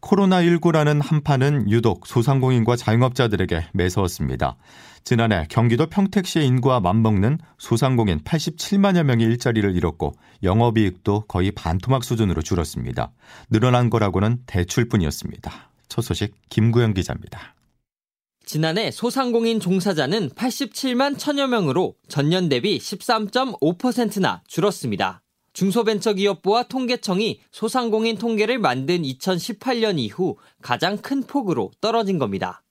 코로나19라는 한파는 유독 소상공인과 자영업자들에게 매서웠습니다. 지난해 경기도 평택시의 인구와 맞먹는 소상공인 87만여 명이 일자리를 잃었고 영업이익도 거의 반토막 수준으로 줄었습니다. 늘어난 거라고는 대출뿐이었습니다. 첫 소식 김구영 기자입니다. 지난해 소상공인 종사자는 87만 천여 명으로 전년 대비 13.5%나 줄었습니다. 중소벤처기업부와 통계청이 소상공인 통계를 만든 2018년 이후 가장 큰 폭으로 떨어진 겁니다.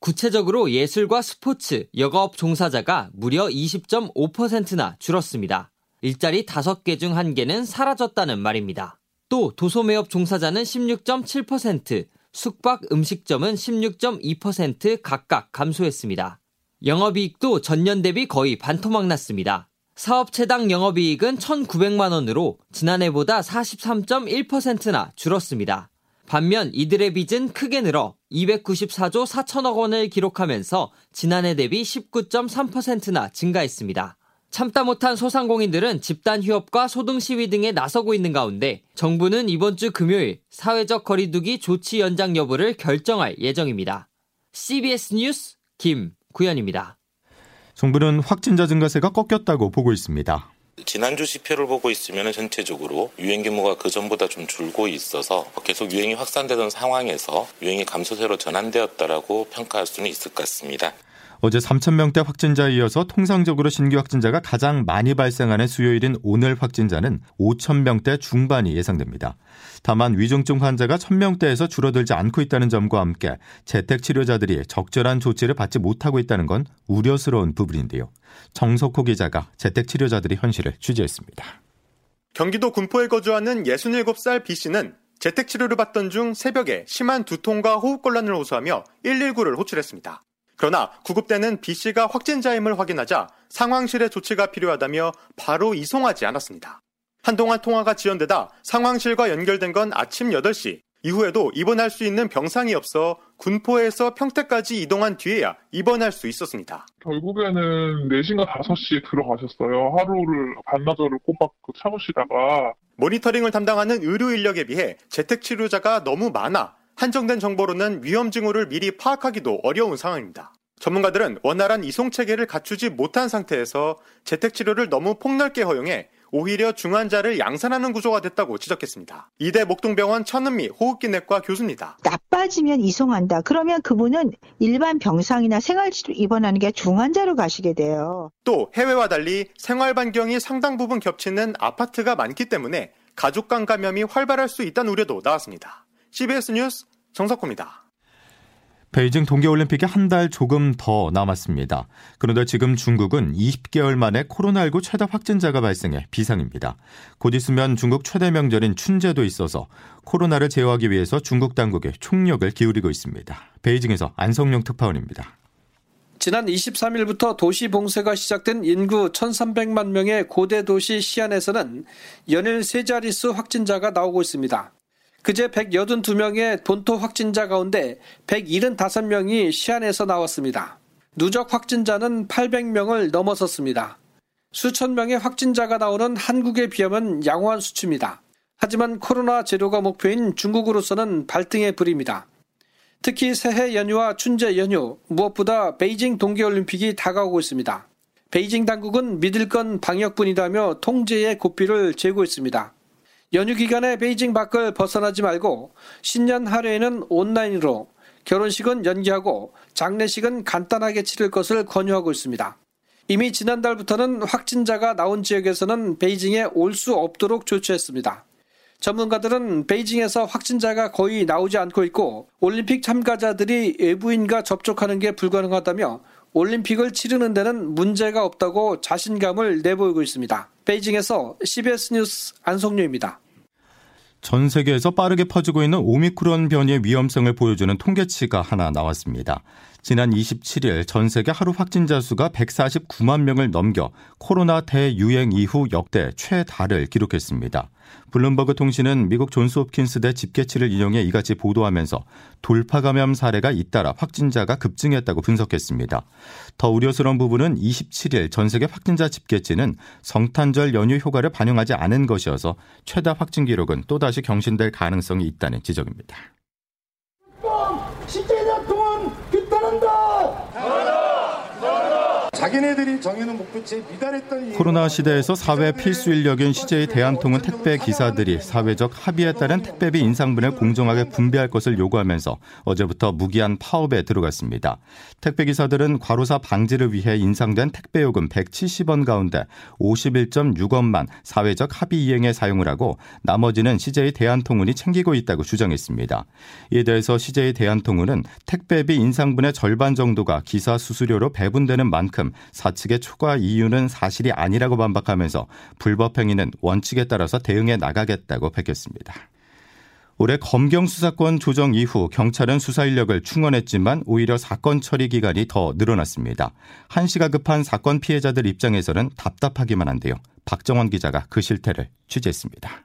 구체적으로 예술과 스포츠, 여가업 종사자가 무려 20.5%나 줄었습니다. 일자리 5개 중 1개는 사라졌다는 말입니다. 또 도소매업 종사자는 16.7%, 숙박 음식점은 16.2% 각각 감소했습니다. 영업이익도 전년 대비 거의 반토막 났습니다. 사업체당 영업이익은 1,900만 원으로 지난해보다 43.1%나 줄었습니다. 반면 이들의 빚은 크게 늘어 294조 4천억 원을 기록하면서 지난해 대비 19.3%나 증가했습니다. 참다 못한 소상공인들은 집단 휴업과 소등 시위 등에 나서고 있는 가운데 정부는 이번 주 금요일 사회적 거리두기 조치 연장 여부를 결정할 예정입니다. CBS 뉴스 김구현입니다. 정부는 확진자 증가세가 꺾였다고 보고 있습니다. 지난주 지표를 보고 있으면 전체적으로 유행 규모가 그 전보다 좀 줄고 있어서 계속 유행이 확산되던 상황에서 유행이 감소세로 전환되었다라고 평가할 수는 있을 것 같습니다. 어제 3,000명대 확진자에 이어서 통상적으로 신규 확진자가 가장 많이 발생하는 수요일인 오늘 확진자는 5,000명대 중반이 예상됩니다. 다만 위중증 환자가 1,000명대에서 줄어들지 않고 있다는 점과 함께 재택 치료자들이 적절한 조치를 받지 못하고 있다는 건 우려스러운 부분인데요. 정석호 기자가 재택 치료자들의 현실을 취재했습니다. 경기도 군포에 거주하는 67살 B씨는 재택 치료를 받던 중 새벽에 심한 두통과 호흡곤란을 호소하며 119를 호출했습니다. 그러나 구급대는 B씨가 확진자임을 확인하자 상황실의 조치가 필요하다며 바로 이송하지 않았습니다. 한동안 통화가 지연되다 상황실과 연결된 건 아침 8시. 이후에도 입원할 수 있는 병상이 없어 군포에서 평택까지 이동한 뒤에야 입원할 수 있었습니다. 결국에는 4시인가 5시에 들어가셨어요. 하루를 반나절을 꼬박 참으시다가 모니터링을 담당하는 의료 인력에 비해 재택 치료자가 너무 많아 한정된 정보로는 위험 징후를 미리 파악하기도 어려운 상황입니다. 전문가들은 원활한 이송 체계를 갖추지 못한 상태에서 재택 치료를 너무 폭넓게 허용해 오히려 중환자를 양산하는 구조가 됐다고 지적했습니다. 이대 목동병원 천은미 호흡기내과 교수입니다. 나빠지면 이송한다. 그러면 그분은 일반 병상이나 생활치료 입원하는 게 중환자로 가시게 돼요. 또 해외와 달리 생활 반경이 상당 부분 겹치는 아파트가 많기 때문에 가족 간 감염이 활발할 수 있다는 우려도 나왔습니다. CBS 뉴스 정석호입니다. 베이징 동계올림픽이 한 달 조금 더 남았습니다. 그런데 지금 중국은 20개월 만에 코로나19 최다 확진자가 발생해 비상입니다. 곧 있으면 중국 최대 명절인 춘제도 있어서 코로나를 제어하기 위해서 중국 당국에 총력을 기울이고 있습니다. 베이징에서 안성용 특파원입니다. 지난 23일부터 도시 봉쇄가 시작된 인구 1,300만 명의 고대 도시 시안에서는 연일 세 자릿수 확진자가 나오고 있습니다. 그제 182명의 본토 확진자 가운데 175명이 시안에서 나왔습니다. 누적 확진자는 800명을 넘어섰습니다. 수천 명의 확진자가 나오는 한국에 비하면 양호한 수치입니다. 하지만 코로나 제로가 목표인 중국으로서는 발등의 불입니다. 특히 새해 연휴와 춘제 연휴, 무엇보다 베이징 동계올림픽이 다가오고 있습니다. 베이징 당국은 믿을 건 방역뿐이다며 통제의 고삐를 재고 있습니다. 연휴 기간에 베이징 밖을 벗어나지 말고 신년 하루에는 온라인으로 결혼식은 연기하고 장례식은 간단하게 치를 것을 권유하고 있습니다. 이미 지난달부터는 확진자가 나온 지역에서는 베이징에 올 수 없도록 조치했습니다. 전문가들은 베이징에서 확진자가 거의 나오지 않고 있고 올림픽 참가자들이 외부인과 접촉하는 게 불가능하다며 올림픽을 치르는 데는 문제가 없다고 자신감을 내보이고 있습니다. 베이징에서 CBS 뉴스 안성료입니다. 전 세계에서 빠르게 퍼지고 있는 오미크론 변이의 위험성을 보여주는 통계치가 하나 나왔습니다. 지난 27일 전 세계 하루 확진자 수가 149만 명을 넘겨 코로나 대유행 이후 역대 최다를 기록했습니다. 블룸버그 통신은 미국 존스홉킨스대 집계치를 인용해 이같이 보도하면서 돌파 감염 사례가 잇따라 확진자가 급증했다고 분석했습니다. 더 우려스러운 부분은 27일 전 세계 확진자 집계치는 성탄절 연휴 효과를 반영하지 않은 것이어서 최다 확진 기록은 또다시 경신될 가능성이 있다는 지적입니다. 시제년 동안 규탄한다. 자기네들이 정해놓은 목표치에 미달했던 코로나 시대에서 사회 필수 인력인 CJ 대한통운 택배 기사들이 사회적 합의에 따른 택배비 인상분을 공정하게 분배할 것을 요구하면서 어제부터 무기한 파업에 들어갔습니다. 택배 기사들은 과로사 방지를 위해 인상된 택배 요금 170원 가운데 51.6원만 사회적 합의 이행에 사용을 하고 나머지는 CJ 대한통운이 챙기고 있다고 주장했습니다. 이에 대해서 CJ 대한통운은 택배비 인상분의 절반 정도가 기사 수수료로 배분되는 만큼 사측의 초과 이유는 사실이 아니라고 반박하면서 불법 행위는 원칙에 따라서 대응해 나가겠다고 밝혔습니다. 올해 검경 수사권 조정 이후 경찰은 수사 인력을 충원했지만 오히려 사건 처리 기간이 더 늘어났습니다. 한시가 급한 사건 피해자들 입장에서는 답답하기만 한데요. 박정원 기자가 그 실태를 취재했습니다.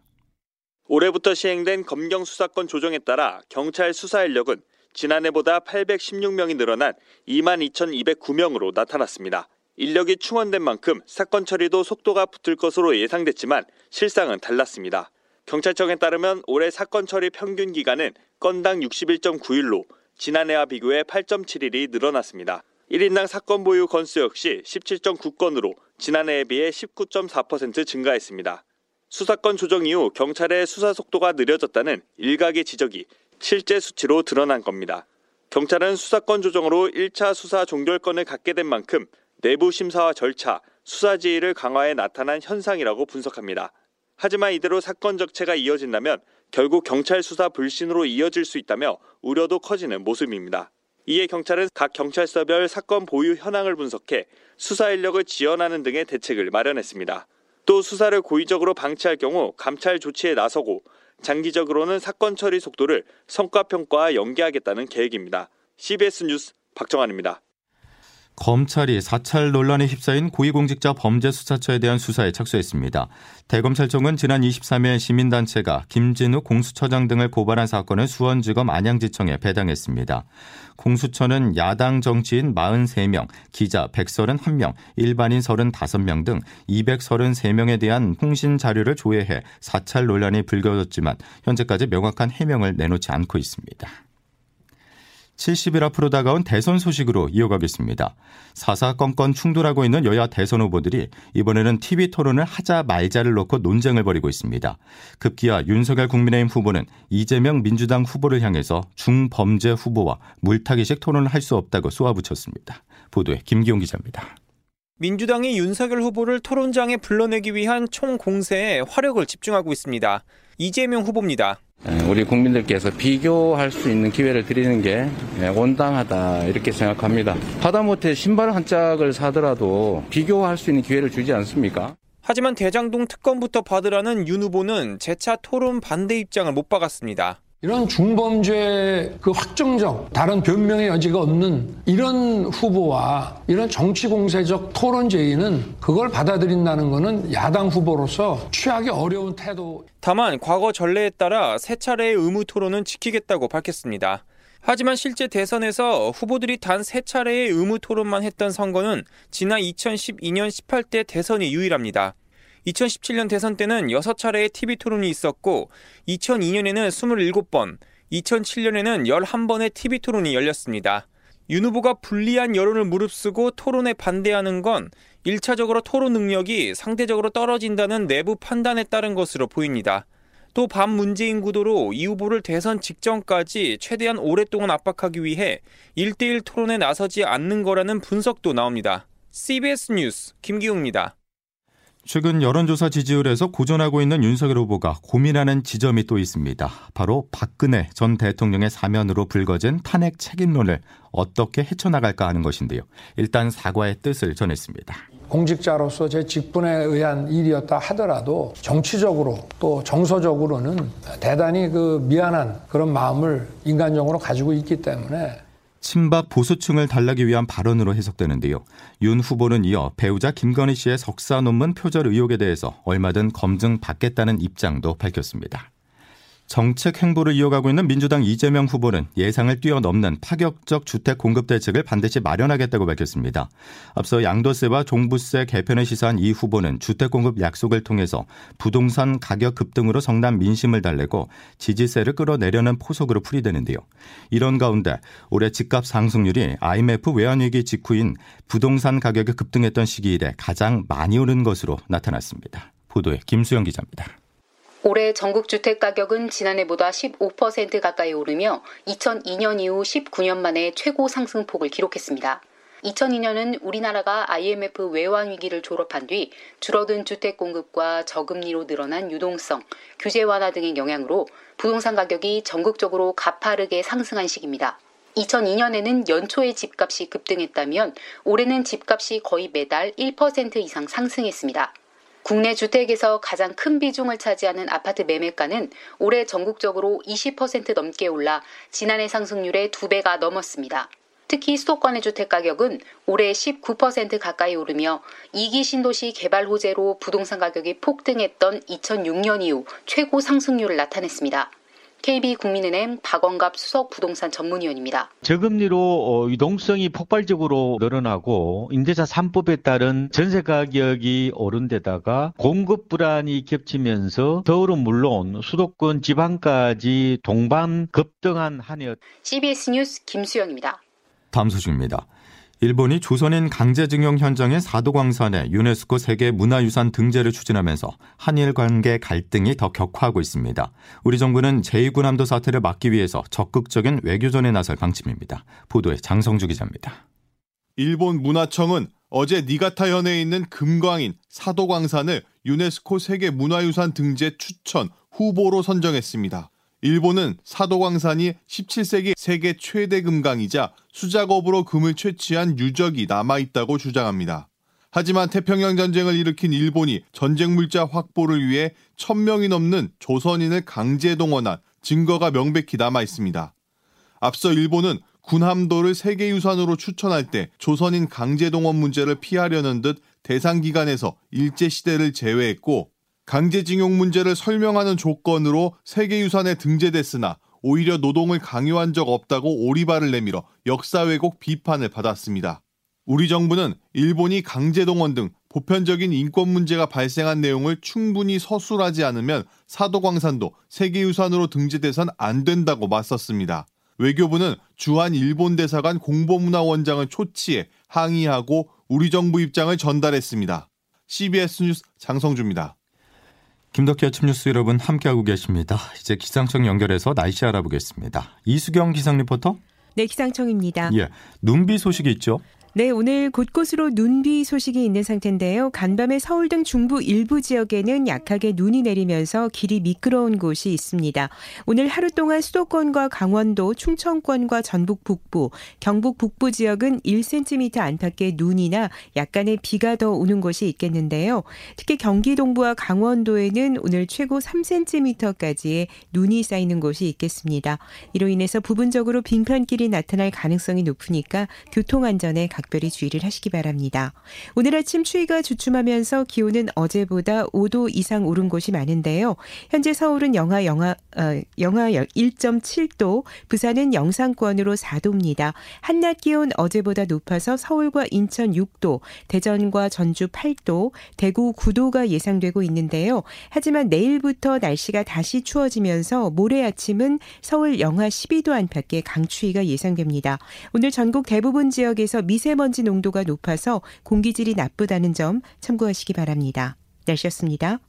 올해부터 시행된 검경 수사권 조정에 따라 경찰 수사 인력은 지난해보다 816명이 늘어난 22,209명으로 나타났습니다. 인력이 충원된 만큼 사건 처리도 속도가 붙을 것으로 예상됐지만 실상은 달랐습니다. 경찰청에 따르면 올해 사건 처리 평균 기간은 건당 61.9일로 지난해와 비교해 8.7일이 늘어났습니다. 1인당 사건 보유 건수 역시 17.9건으로 지난해에 비해 19.4% 증가했습니다. 수사권 조정 이후 경찰의 수사 속도가 느려졌다는 일각의 지적이 실제 수치로 드러난 겁니다. 경찰은 수사권 조정으로 1차 수사 종결권을 갖게 된 만큼 내부 심사와 절차, 수사 지휘를 강화해 나타난 현상이라고 분석합니다. 하지만 이대로 사건 적체가 이어진다면 결국 경찰 수사 불신으로 이어질 수 있다며 우려도 커지는 모습입니다. 이에 경찰은 각 경찰서별 사건 보유 현황을 분석해 수사 인력을 지원하는 등의 대책을 마련했습니다. 또 수사를 고의적으로 방치할 경우 감찰 조치에 나서고 장기적으로는 사건 처리 속도를 성과평가와 연계하겠다는 계획입니다. CBS 뉴스 박정환입니다. 검찰이 사찰 논란에 휩싸인 고위공직자 범죄수사처에 대한 수사에 착수했습니다. 대검찰청은 지난 23일 시민단체가 김진욱 공수처장 등을 고발한 사건을 수원지검 안양지청에 배당했습니다. 공수처는 야당 정치인 43명, 기자 131명, 일반인 35명 등 233명에 대한 통신 자료를 조회해 사찰 논란이 불거졌지만 현재까지 명확한 해명을 내놓지 않고 있습니다. 70일 앞으로 다가온 대선 소식으로 이어가겠습니다. 사사건건 충돌하고 있는 여야 대선 후보들이 이번에는 TV 토론을 하자 말자를 놓고 논쟁을 벌이고 있습니다. 급기야 윤석열 국민의힘 후보는 이재명 민주당 후보를 향해서 중범죄 후보와 물타기식 토론을 할 수 없다고 쏘아붙였습니다. 보도에 김기용 기자입니다. 민주당이 윤석열 후보를 토론장에 불러내기 위한 총 공세에 화력을 집중하고 있습니다. 이재명 후보입니다. 예, 우리 국민들께서 비교할 수 있는 기회를 드리는 게 예, 온당하다 이렇게 생각합니다. 하다못해 신발 한 짝을 사더라도 비교할 수 있는 기회를 주지 않습니까? 하지만 대장동 특검부터 받으라는 윤 후보는 재차 토론 반대 입장을 못 박았습니다. 이런 중범죄 그 확정적 다른 변명의 여지가 없는 이런 후보와 이런 정치 공세적 토론 제의는 그걸 받아들인다는 것은 야당 후보로서 취하기 어려운 태도. 다만 과거 전례에 따라 세 차례의 의무 토론은 지키겠다고 밝혔습니다. 하지만 실제 대선에서 후보들이 단 세 차례의 의무 토론만 했던 선거는 지난 2012년 18대 대선이 유일합니다. 2017년 대선 때는 6차례의 TV 토론이 있었고 2002년에는 27번, 2007년에는 11번의 TV 토론이 열렸습니다. 윤 후보가 불리한 여론을 무릅쓰고 토론에 반대하는 건 1차적으로 토론 능력이 상대적으로 떨어진다는 내부 판단에 따른 것으로 보입니다. 또 반문재인 구도로 이 후보를 대선 직전까지 최대한 오랫동안 압박하기 위해 1대1 토론에 나서지 않는 거라는 분석도 나옵니다. CBS 뉴스 김기웅입니다. 최근 여론조사 지지율에서 고전하고 있는 윤석열 후보가 고민하는 지점이 또 있습니다. 바로 박근혜 전 대통령의 사면으로 불거진 탄핵 책임론을 어떻게 헤쳐나갈까 하는 것인데요. 일단 사과의 뜻을 전했습니다. 공직자로서 제 직분에 의한 일이었다 하더라도 정치적으로 또 정서적으로는 대단히 그 미안한 그런 마음을 인간적으로 가지고 있기 때문에 친박 보수층을 달라기 위한 발언으로 해석되는데요. 윤 후보는 이어 배우자 김건희 씨의 석사 논문 표절 의혹에 대해서 얼마든 검증 받겠다는 입장도 밝혔습니다. 정책 행보를 이어가고 있는 민주당 이재명 후보는 예상을 뛰어넘는 파격적 주택 공급 대책을 반드시 마련하겠다고 밝혔습니다. 앞서 양도세와 종부세 개편을 시사한 이 후보는 주택 공급 약속을 통해서 부동산 가격 급등으로 성남 민심을 달래고 지지세를 끌어내려는 포석으로 풀이되는데요. 이런 가운데 올해 집값 상승률이 IMF 외환위기 직후인 부동산 가격이 급등했던 시기 이래 가장 많이 오른 것으로 나타났습니다. 보도에 김수영 기자입니다. 올해 전국 주택 가격은 지난해보다 15% 가까이 오르며 2002년 이후 19년 만에 최고 상승폭을 기록했습니다. 2002년은 우리나라가 IMF 외환 위기를 졸업한 뒤 줄어든 주택 공급과 저금리로 늘어난 유동성, 규제 완화 등의 영향으로 부동산 가격이 전국적으로 가파르게 상승한 시기입니다. 2002년에는 연초에 집값이 급등했다면 올해는 집값이 거의 매달 1% 이상 상승했습니다. 국내 주택에서 가장 큰 비중을 차지하는 아파트 매매가는 올해 전국적으로 20% 넘게 올라 지난해 상승률의 2배가 넘었습니다. 특히 수도권의 주택 가격은 올해 19% 가까이 오르며 2기 신도시 개발 호재로 부동산 가격이 폭등했던 2006년 이후 최고 상승률을 나타냈습니다. KB국민은행 박원갑 수석 부동산 전문위원입니다. 저금리로 어, 유동성이 폭발적으로 늘어나고 임대차 3법에 따른 전세 가격이 오른 데다가 공급 불안이 겹치면서 더울은 물론 수도권 지방까지 동반 급등한 한 해. CBS 뉴스 김수영입니다. 다음 소식입니다. 일본이 조선인 강제징용 현장의 사도광산에 유네스코 세계 문화유산 등재를 추진하면서 한일 관계 갈등이 더 격화하고 있습니다. 우리 정부는 제2군함도 사태를 막기 위해서 적극적인 외교전에 나설 방침입니다. 보도에 장성주 기자입니다. 일본 문화청은 어제 니가타현에 있는 금광인 사도광산을 유네스코 세계 문화유산 등재 추천 후보로 선정했습니다. 일본은 사도광산이 17세기 세계 최대 금강이자 수작업으로 금을 채취한 유적이 남아있다고 주장합니다. 하지만 태평양 전쟁을 일으킨 일본이 전쟁 물자 확보를 위해 1000명이 넘는 조선인을 강제 동원한 증거가 명백히 남아 있습니다. 앞서 일본은 군함도를 세계유산으로 추천할 때 조선인 강제 동원 문제를 피하려는 듯 대상 기간에서 일제시대를 제외했고 강제징용 문제를 설명하는 조건으로 세계유산에 등재됐으나 오히려 노동을 강요한 적 없다고 오리발을 내밀어 역사 왜곡 비판을 받았습니다. 우리 정부는 일본이 강제동원 등 보편적인 인권 문제가 발생한 내용을 충분히 서술하지 않으면 사도광산도 세계유산으로 등재돼선 안 된다고 맞섰습니다. 외교부는 주한 일본 대사관 공보문화원장을 초치해 항의하고 우리 정부 입장을 전달했습니다. CBS 뉴스 장성주입니다. 김덕기 아침 뉴스 여러분 함께하고 계십니다. 이제 기상청 연결해서 날씨 알아보겠습니다. 이수경 기상 리포터. 네, 기상청입니다. 예, 눈비 소식이 있죠. 네, 오늘 곳곳으로 눈비 소식이 있는 상태인데요. 간밤에 서울 등 중부 일부 지역에는 약하게 눈이 내리면서 길이 미끄러운 곳이 있습니다. 오늘 하루 동안 수도권과 강원도, 충청권과 전북 북부, 경북 북부 지역은 1cm 안팎의 눈이나 약간의 비가 더 오는 곳이 있겠는데요. 특히 경기 동부와 강원도에는 오늘 최고 3cm까지의 눈이 쌓이는 곳이 있겠습니다. 이로 인해서 부분적으로 빙판길이 나타날 가능성이 높으니까 교통 안전에 각별히 주의를 하시기 바랍니다. 오늘 아침 추위가 주춤하면서 기온은 어제보다 5도 이상 오른 곳이 많은데요. 현재 서울은 영하 영하 어, 영하 1.7도, 부산은 영상권으로 4도입니다. 한낮 기온 어제보다 높아서 서울과 인천 6도, 대전과 전주 8도, 대구 9도가 예상되고 있는데요. 하지만 내일부터 날씨가 다시 추워지면서 모레 아침은 서울 영하 12도 안팎의 강추위가 예상됩니다. 오늘 전국 대부분 지역에서 미세 미세먼지 농도가 높아서 공기질이 나쁘다는 점 참고하시기 바랍니다. 날씨였습니다.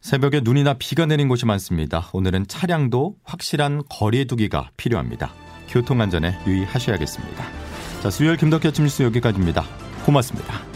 새벽에 눈이나 비가 내린 곳이 많습니다. 오늘은 차량도 확실한 거리에 두기가 필요합니다. 교통안전에 유의하셔야겠습니다. 자, 수요일 김덕현 아침 뉴스 여기까지입니다. 고맙습니다.